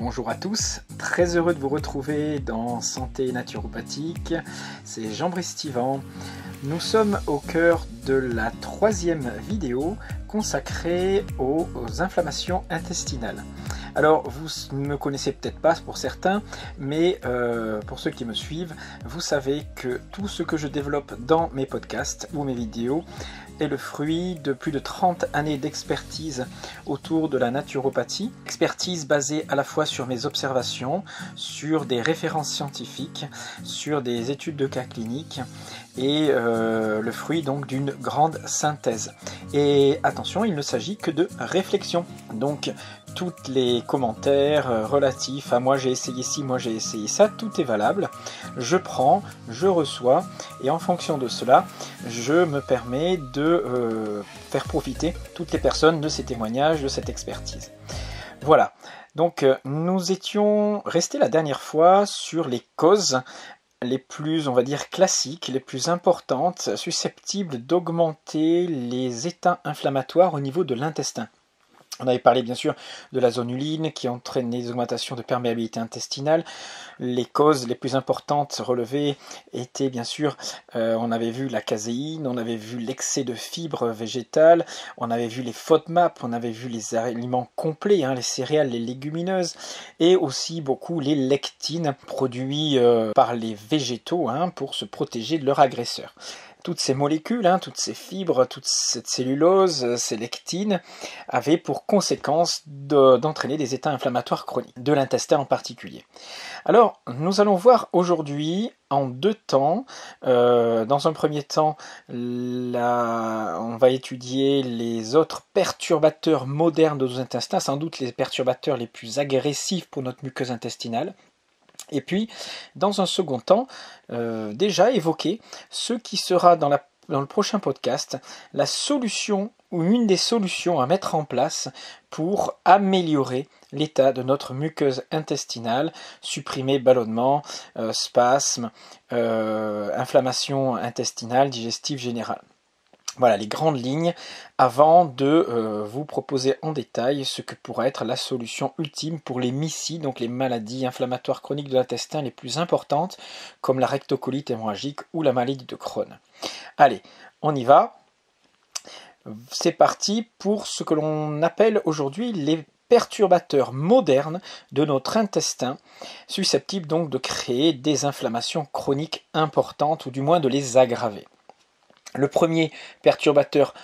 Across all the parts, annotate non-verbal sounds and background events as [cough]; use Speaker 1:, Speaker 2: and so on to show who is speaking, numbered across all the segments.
Speaker 1: bonjour à tous, très heureux de vous retrouver dans Santé naturopathique, c'est Jean-Brice Nous sommes au cœur de la troisième vidéo consacrée aux, inflammations intestinales. Alors, vous ne me connaissez peut-être pas pour certains, mais euh, pour ceux qui me suivent, vous savez que tout ce que je développe dans mes podcasts ou mes vidéos est le fruit de plus de 30 années d'expertise autour de la naturopathie. Expertise basée à la fois sur mes observations, sur des références scientifiques, sur des études de cas cliniques et euh, le fruit donc d'une grande synthèse. Et attention, il ne s'agit que de réflexion. Donc tous les commentaires euh, relatifs à moi j'ai essayé ci, moi j'ai essayé ça, tout est valable. Je prends, je reçois et en fonction de cela, je me permets de euh, faire profiter toutes les personnes de ces témoignages, de cette expertise. Voilà. Donc nous étions restés la dernière fois sur les causes les plus, on va dire, classiques, les plus importantes, susceptibles d'augmenter les états inflammatoires au niveau de l'intestin. On avait parlé bien sûr de la zonuline qui entraîne des augmentations de perméabilité intestinale. Les causes les plus importantes relevées étaient bien sûr, euh, on avait vu la caséine, on avait vu l'excès de fibres végétales, on avait vu les FODMAP, on avait vu les aliments complets, hein, les céréales, les légumineuses, et aussi beaucoup les lectines produits euh, par les végétaux hein, pour se protéger de leurs agresseurs toutes ces molécules, hein, toutes ces fibres, toute cette cellulose, euh, ces lectines, avaient pour conséquence d'entraîner des états inflammatoires chroniques, de l'intestin en particulier. Alors, nous allons voir aujourd'hui en deux temps. Euh, dans un premier temps, on va étudier les autres perturbateurs modernes de nos intestins, sans doute les perturbateurs les plus agressifs pour notre muqueuse intestinale. Et puis, dans un second temps, euh, déjà évoquer ce qui sera dans, le prochain podcast la solution ou une des solutions à mettre en place pour améliorer l'état de notre muqueuse intestinale, supprimer ballonnement, euh, spasme, euh, inflammation intestinale, digestive générale. Voilà les grandes lignes avant de euh, vous proposer en détail ce que pourrait être la solution ultime pour les MICI, donc les maladies inflammatoires chroniques de l'intestin les plus importantes, comme la rectocolite hémorragique ou la maladie de Crohn. Allez, on y va. C'est parti pour ce que l'on appelle aujourd'hui les perturbateurs modernes de notre intestin, susceptibles donc de créer des inflammations chroniques importantes ou du moins de les aggraver. Le premier perturbateur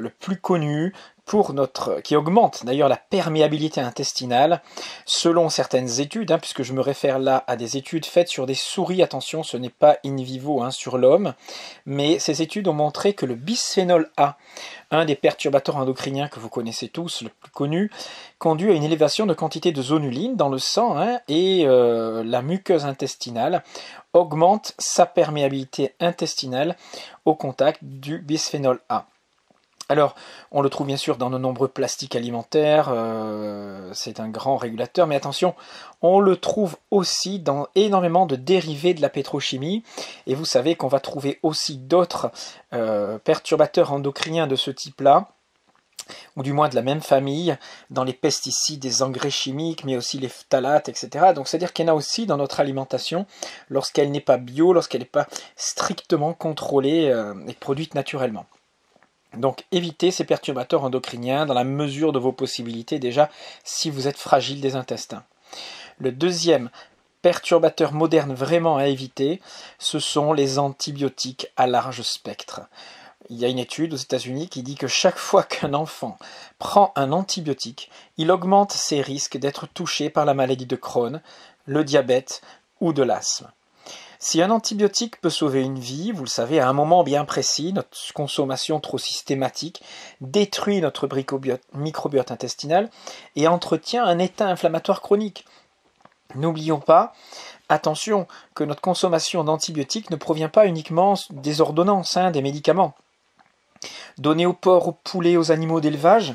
Speaker 1: le plus connu pour notre, qui augmente d'ailleurs la perméabilité intestinale selon certaines études, hein, puisque je me réfère là à des études faites sur des souris, attention ce n'est pas in vivo hein, sur l'homme, mais ces études ont montré que le bisphénol A, un des perturbateurs endocriniens que vous connaissez tous, le plus connu, conduit à une élévation de quantité de zonuline dans le sang hein, et euh, la muqueuse intestinale augmente sa perméabilité intestinale au contact du bisphénol A. Alors, on le trouve bien sûr dans de nombreux plastiques alimentaires, euh, c'est un grand régulateur, mais attention, on le trouve aussi dans énormément de dérivés de la pétrochimie, et vous savez qu'on va trouver aussi d'autres euh, perturbateurs endocriniens de ce type-là, ou du moins de la même famille, dans les pesticides, des engrais chimiques, mais aussi les phtalates, etc. Donc c'est-à-dire qu'il y en a aussi dans notre alimentation lorsqu'elle n'est pas bio, lorsqu'elle n'est pas strictement contrôlée euh, et produite naturellement. Donc évitez ces perturbateurs endocriniens dans la mesure de vos possibilités déjà si vous êtes fragile des intestins. Le deuxième perturbateur moderne vraiment à éviter, ce sont les antibiotiques à large spectre. Il y a une étude aux États-Unis qui dit que chaque fois qu'un enfant prend un antibiotique, il augmente ses risques d'être touché par la maladie de Crohn, le diabète ou de l'asthme. Si un antibiotique peut sauver une vie, vous le savez, à un moment bien précis, notre consommation trop systématique détruit notre microbiote intestinal et entretient un état inflammatoire chronique. N'oublions pas, attention, que notre consommation d'antibiotiques ne provient pas uniquement des ordonnances, hein, des médicaments. Donnés aux porcs, aux poulets, aux animaux d'élevage,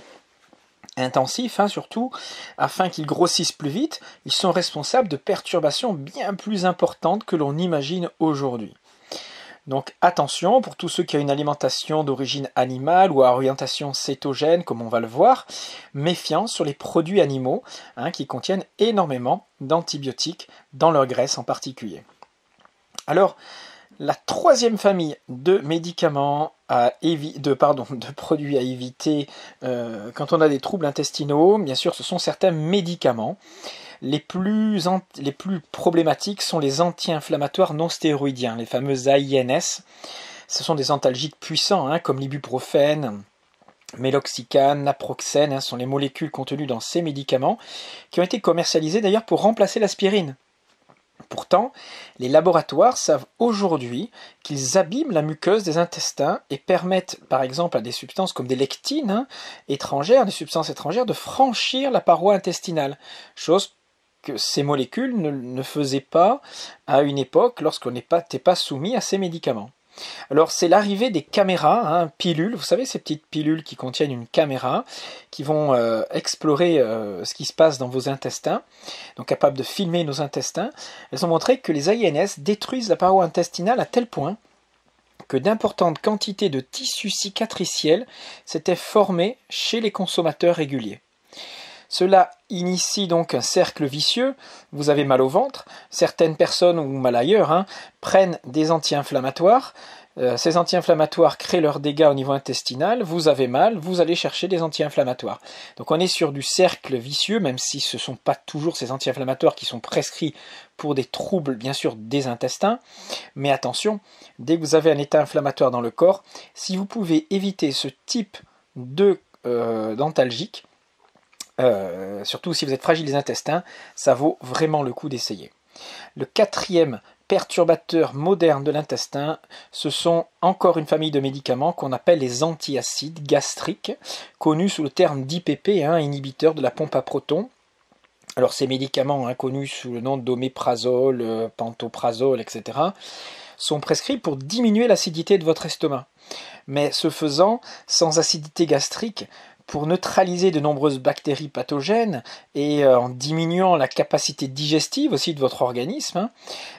Speaker 1: intensifs hein, surtout, afin qu'ils grossissent plus vite, ils sont responsables de perturbations bien plus importantes que l'on imagine aujourd'hui. Donc attention pour tous ceux qui ont une alimentation d'origine animale ou à orientation cétogène, comme on va le voir, méfiance sur les produits animaux hein, qui contiennent énormément d'antibiotiques dans leur graisse en particulier. Alors, la troisième famille de médicaments à de, [laughs] de produits à éviter euh, quand on a des troubles intestinaux, bien sûr, ce sont certains médicaments. Les plus, problématiques sont les anti-inflammatoires non stéroïdiens, les fameux AINS. Ce sont des antalgiques puissants, hein, comme l'ibuprofène, Méloxicane, naproxène, hein, sont les molécules contenues dans ces médicaments, qui ont été commercialisés d'ailleurs pour remplacer l'aspirine. Pourtant, les laboratoires savent aujourd'hui qu'ils abîment la muqueuse des intestins et permettent, par exemple, à des substances comme des lectines hein, étrangères, des substances étrangères, de franchir la paroi intestinale, chose que ces molécules ne, faisaient pas à une époque lorsqu'on n'était pas soumis à ces médicaments. Alors c'est l'arrivée des caméras, hein, pilules, vous savez ces petites pilules qui contiennent une caméra, qui vont euh, explorer euh, ce qui se passe dans vos intestins, donc capables de filmer nos intestins. Elles ont montré que les AINS détruisent la paroi intestinale à tel point que d'importantes quantités de tissus cicatriciels s'étaient formés chez les consommateurs réguliers. Cela initie donc un cercle vicieux. Vous avez mal au ventre. Certaines personnes, ou mal ailleurs, hein, prennent des anti-inflammatoires. Euh, ces anti-inflammatoires créent leurs dégâts au niveau intestinal. Vous avez mal, vous allez chercher des anti-inflammatoires. Donc on est sur du cercle vicieux, même si ce ne sont pas toujours ces anti-inflammatoires qui sont prescrits pour des troubles, bien sûr, des intestins. Mais attention, dès que vous avez un état inflammatoire dans le corps, si vous pouvez éviter ce type de euh, d'antalgique, euh, surtout si vous êtes fragile des intestins, ça vaut vraiment le coup d'essayer. Le quatrième perturbateur moderne de l'intestin, ce sont encore une famille de médicaments qu'on appelle les antiacides gastriques, connus sous le terme d'IPP, hein, inhibiteur de la pompe à protons. Alors ces médicaments, connus sous le nom d'oméprazole, euh, pantoprazole, etc., sont prescrits pour diminuer l'acidité de votre estomac. Mais ce faisant, sans acidité gastrique, pour neutraliser de nombreuses bactéries pathogènes et euh, en diminuant la capacité digestive aussi de votre organisme, hein,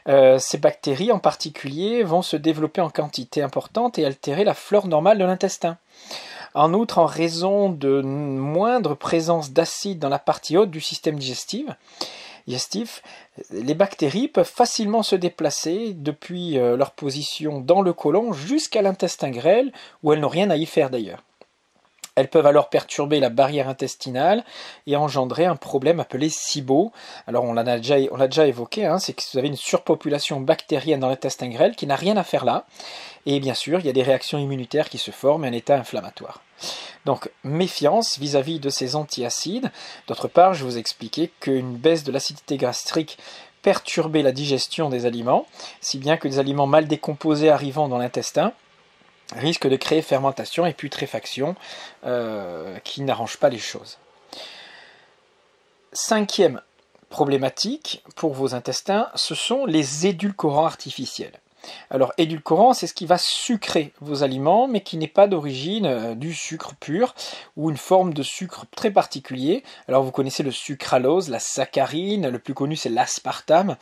Speaker 1: euh, ces bactéries en particulier vont se développer en quantité importante et altérer la flore normale de l'intestin. En outre, en raison de moindre présence d'acide dans la partie haute du système digestif, digestif, les bactéries peuvent facilement se déplacer depuis euh, leur position dans le côlon jusqu'à l'intestin grêle, où elles n'ont rien à y faire d'ailleurs. Elles peuvent alors perturber la barrière intestinale et engendrer un problème appelé SIBO. Alors on l'a déjà, évoqué, hein, c'est que vous avez une surpopulation bactérienne dans l'intestin grêle qui n'a rien à faire là. Et bien sûr, il y a des réactions immunitaires qui se forment et un état inflammatoire. Donc méfiance vis-à-vis de ces antiacides. D'autre part, je vous expliquais qu'une baisse de l'acidité gastrique perturbait la digestion des aliments, si bien que des aliments mal décomposés arrivant dans l'intestin risque de créer fermentation et putréfaction euh, qui n'arrange pas les choses. Cinquième problématique pour vos intestins, ce sont les édulcorants artificiels. Alors, édulcorant, c'est ce qui va sucrer vos aliments, mais qui n'est pas d'origine euh, du sucre pur ou une forme de sucre très particulier. Alors, vous connaissez le sucralose, la saccharine, le plus connu c'est l'aspartame,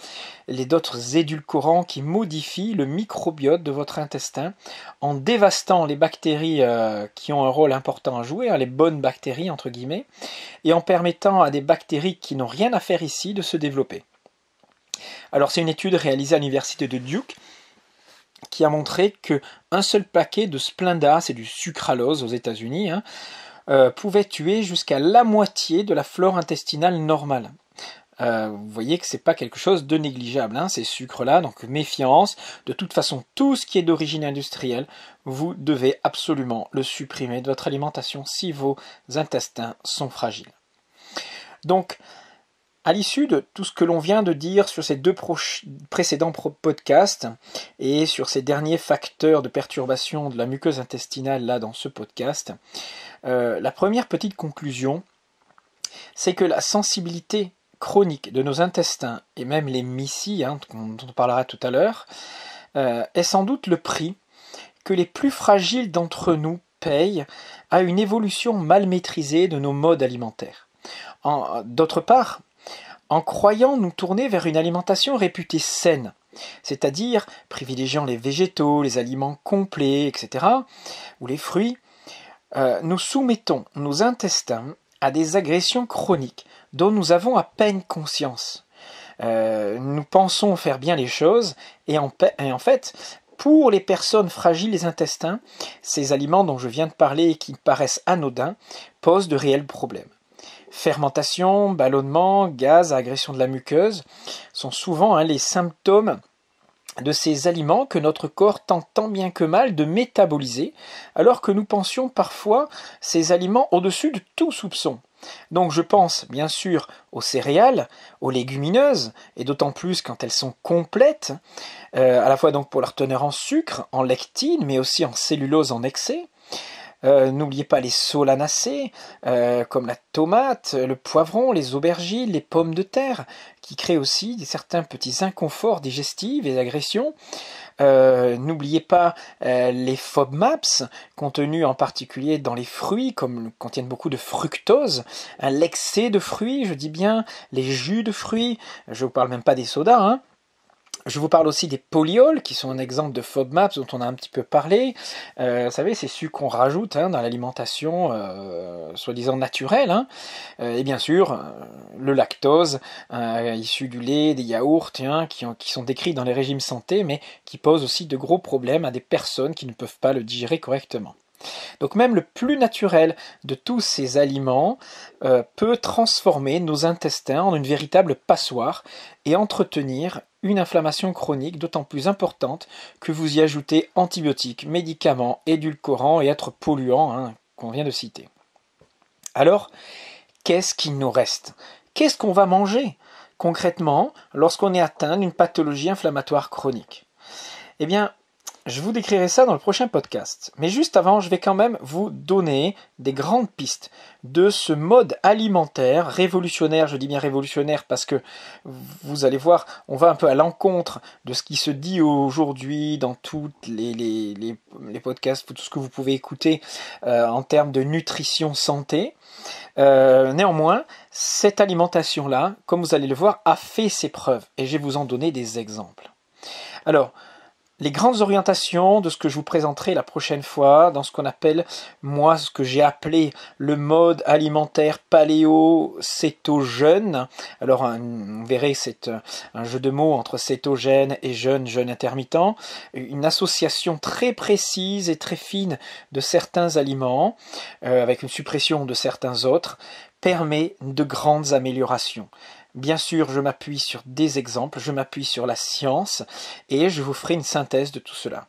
Speaker 1: les d'autres édulcorants qui modifient le microbiote de votre intestin en dévastant les bactéries euh, qui ont un rôle important à jouer, hein, les bonnes bactéries entre guillemets, et en permettant à des bactéries qui n'ont rien à faire ici de se développer. Alors c'est une étude réalisée à l'université de Duke qui a montré que un seul paquet de Splenda, c'est du sucralose aux États-Unis, hein, euh, pouvait tuer jusqu'à la moitié de la flore intestinale normale. Euh, vous voyez que c'est pas quelque chose de négligeable, hein, ces sucres-là, donc méfiance. De toute façon, tout ce qui est d'origine industrielle, vous devez absolument le supprimer de votre alimentation si vos intestins sont fragiles. Donc, à l'issue de tout ce que l'on vient de dire sur ces deux précédents podcasts et sur ces derniers facteurs de perturbation de la muqueuse intestinale là dans ce podcast, euh, la première petite conclusion, c'est que la sensibilité chronique de nos intestins et même les mycies, hein, dont on parlera tout à l'heure, euh, est sans doute le prix que les plus fragiles d'entre nous payent à une évolution mal maîtrisée de nos modes alimentaires. D'autre part, en croyant nous tourner vers une alimentation réputée saine, c'est-à-dire privilégiant les végétaux, les aliments complets, etc., ou les fruits, euh, nous soumettons nos intestins à des agressions chroniques dont nous avons à peine conscience. Euh, nous pensons faire bien les choses et en, fait, pour les personnes fragiles des intestins, ces aliments dont je viens de parler et qui paraissent anodins posent de réels problèmes. Fermentation, ballonnement, gaz, agression de la muqueuse sont souvent hein, les symptômes de ces aliments que notre corps tente tant bien que mal de métaboliser, alors que nous pensions parfois ces aliments au-dessus de tout soupçon. Donc je pense bien sûr aux céréales, aux légumineuses, et d'autant plus quand elles sont complètes, euh, à la fois donc pour leur teneur en sucre, en lectine, mais aussi en cellulose en excès. Euh, n'oubliez pas les solanacées, euh, comme la tomate, le poivron, les aubergines, les pommes de terre, qui créent aussi certains petits inconforts digestifs et agressions. Euh, n'oubliez pas les FODMAPs, contenus en particulier dans les fruits, comme contiennent beaucoup de fructose, l'excès de fruits, je dis bien, les jus de fruits, je vous parle même pas des sodas, hein, je vous parle aussi des polyols, qui sont un exemple de FODMAPs dont on a un petit peu parlé. Euh, vous savez, c'est sucres qu'on rajoute hein, dans l'alimentation euh, soi-disant naturelle. Hein. Euh, et bien sûr, le lactose, issu du lait, des yaourts, hein, qui, sont décrits dans les régimes santé, mais qui posent aussi de gros problèmes à des personnes qui ne peuvent pas le digérer correctement. Donc même le plus naturel de tous ces aliments peut transformer nos intestins en une véritable passoire et entretenir une inflammation chronique d'autant plus importante que vous y ajoutez antibiotiques, médicaments, édulcorants et autres polluants hein, qu'on vient de citer. Alors, qu'est-ce qu'il nous reste? Qu'est-ce qu'on va manger concrètement lorsqu'on est atteint d'une pathologie inflammatoire chronique? Eh bien, je vous décrirai ça dans le prochain podcast. Mais juste avant, je vais quand même vous donner des grandes pistes de ce mode alimentaire révolutionnaire. Je dis bien révolutionnaire parce que vous allez voir, on va un peu à l'encontre de ce qui se dit aujourd'hui dans tous les, podcasts, tout ce que vous pouvez écouter euh, en termes de nutrition santé. Euh, néanmoins, cette alimentation-là, comme vous allez le voir, a fait ses preuves et je vais vous en donner des exemples. Alors, les grandes orientations de ce que je vous présenterai la prochaine fois dans ce qu'on appelle, moi, ce que j'ai appelé le mode alimentaire paléo-cétogène. Alors, vous verrez, c'est un jeu de mots entre cétogène et jeûne, jeûne intermittent. Une association très précise et très fine de certains aliments, euh, avec une suppression de certains autres, permet de grandes améliorations. Bien sûr, je m'appuie sur des exemples, je m'appuie sur la science et je vous ferai une synthèse de tout cela.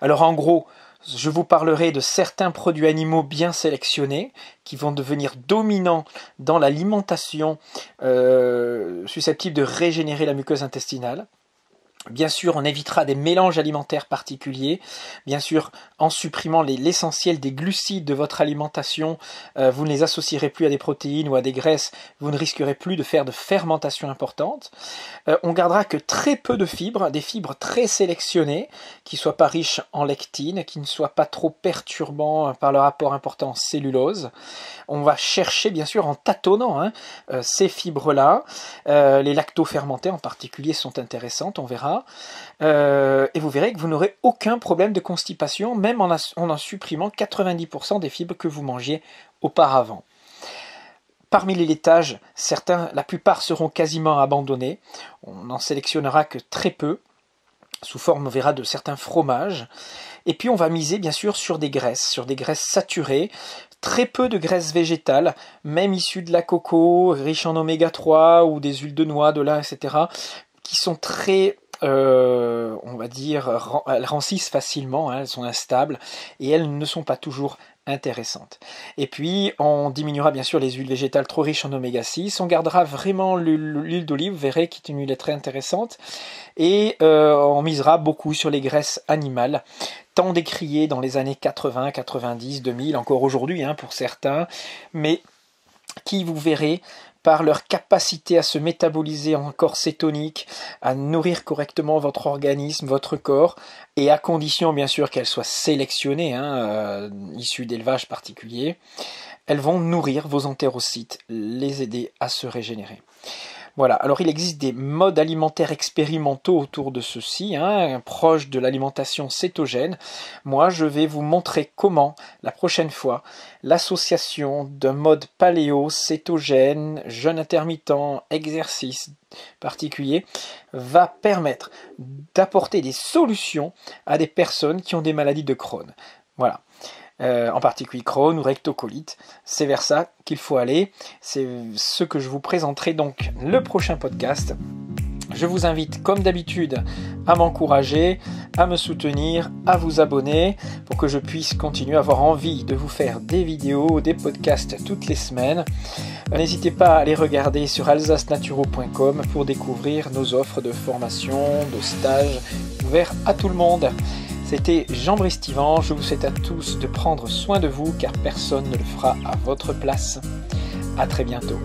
Speaker 1: Alors en gros, je vous parlerai de certains produits animaux bien sélectionnés qui vont devenir dominants dans l'alimentation euh, susceptible de régénérer la muqueuse intestinale. Bien sûr, on évitera des mélanges alimentaires particuliers. Bien sûr, en supprimant l'essentiel des glucides de votre alimentation, euh, vous ne les associerez plus à des protéines ou à des graisses. Vous ne risquerez plus de faire de fermentation importante. Euh, on gardera que très peu de fibres, des fibres très sélectionnées, qui soient pas riches en lectine, qui ne soient pas trop perturbants par leur apport important en cellulose. On va chercher, bien sûr, en tâtonnant hein, euh, ces fibres-là. les lactofermentés en particulier sont intéressantes, on verra. Euh, et vous verrez que vous n'aurez aucun problème de constipation, même en, en supprimant 90% des fibres que vous mangiez auparavant. Parmi les laitages, certains, la plupart seront quasiment abandonnés. On n'en sélectionnera que très peu, sous forme, on verra, de certains fromages. Et puis on va miser bien sûr sur des graisses, sur des graisses saturées, très peu de graisses végétales, même issues de la coco, riches en oméga 3 ou des huiles de noix, de lin, etc., qui sont très euh, on va dire, elles rancissent facilement, hein, elles sont instables et elles ne sont pas toujours intéressantes. Et puis, on diminuera bien sûr les huiles végétales trop riches en oméga 6, on gardera vraiment l'huile d'olive, vous verrez, qui est une huile très intéressante, et euh, on misera beaucoup sur les graisses animales, tant décriées dans les années 80, 90, 2000, encore aujourd'hui hein, pour certains, mais qui, vous verrez, par leur capacité à se métaboliser en corps cétonique, à nourrir correctement votre organisme, votre corps, et à condition bien sûr qu'elles soient sélectionnées, hein, euh, issues d'élevage particulier, elles vont nourrir vos entérocytes, les aider à se régénérer. Voilà, alors il existe des modes alimentaires expérimentaux autour de ceci, hein, proches de l'alimentation cétogène. Moi, je vais vous montrer comment, la prochaine fois, l'association d'un mode paléo, cétogène, jeûne intermittent, exercice particulier, va permettre d'apporter des solutions à des personnes qui ont des maladies de Crohn. Voilà. Euh, en particulier Crohn ou rectocolite. C'est vers ça qu'il faut aller. C'est ce que je vous présenterai donc le prochain podcast. Je vous invite comme d'habitude à m'encourager, à me soutenir, à vous abonner pour que je puisse continuer à avoir envie de vous faire des vidéos, des podcasts toutes les semaines. N'hésitez pas à aller regarder sur alsacenaturo.com pour découvrir nos offres de formation, de stage ouverts à tout le monde. C'était Jean-Brice Je vous souhaite à tous de prendre soin de vous car personne ne le fera à votre place. A très bientôt.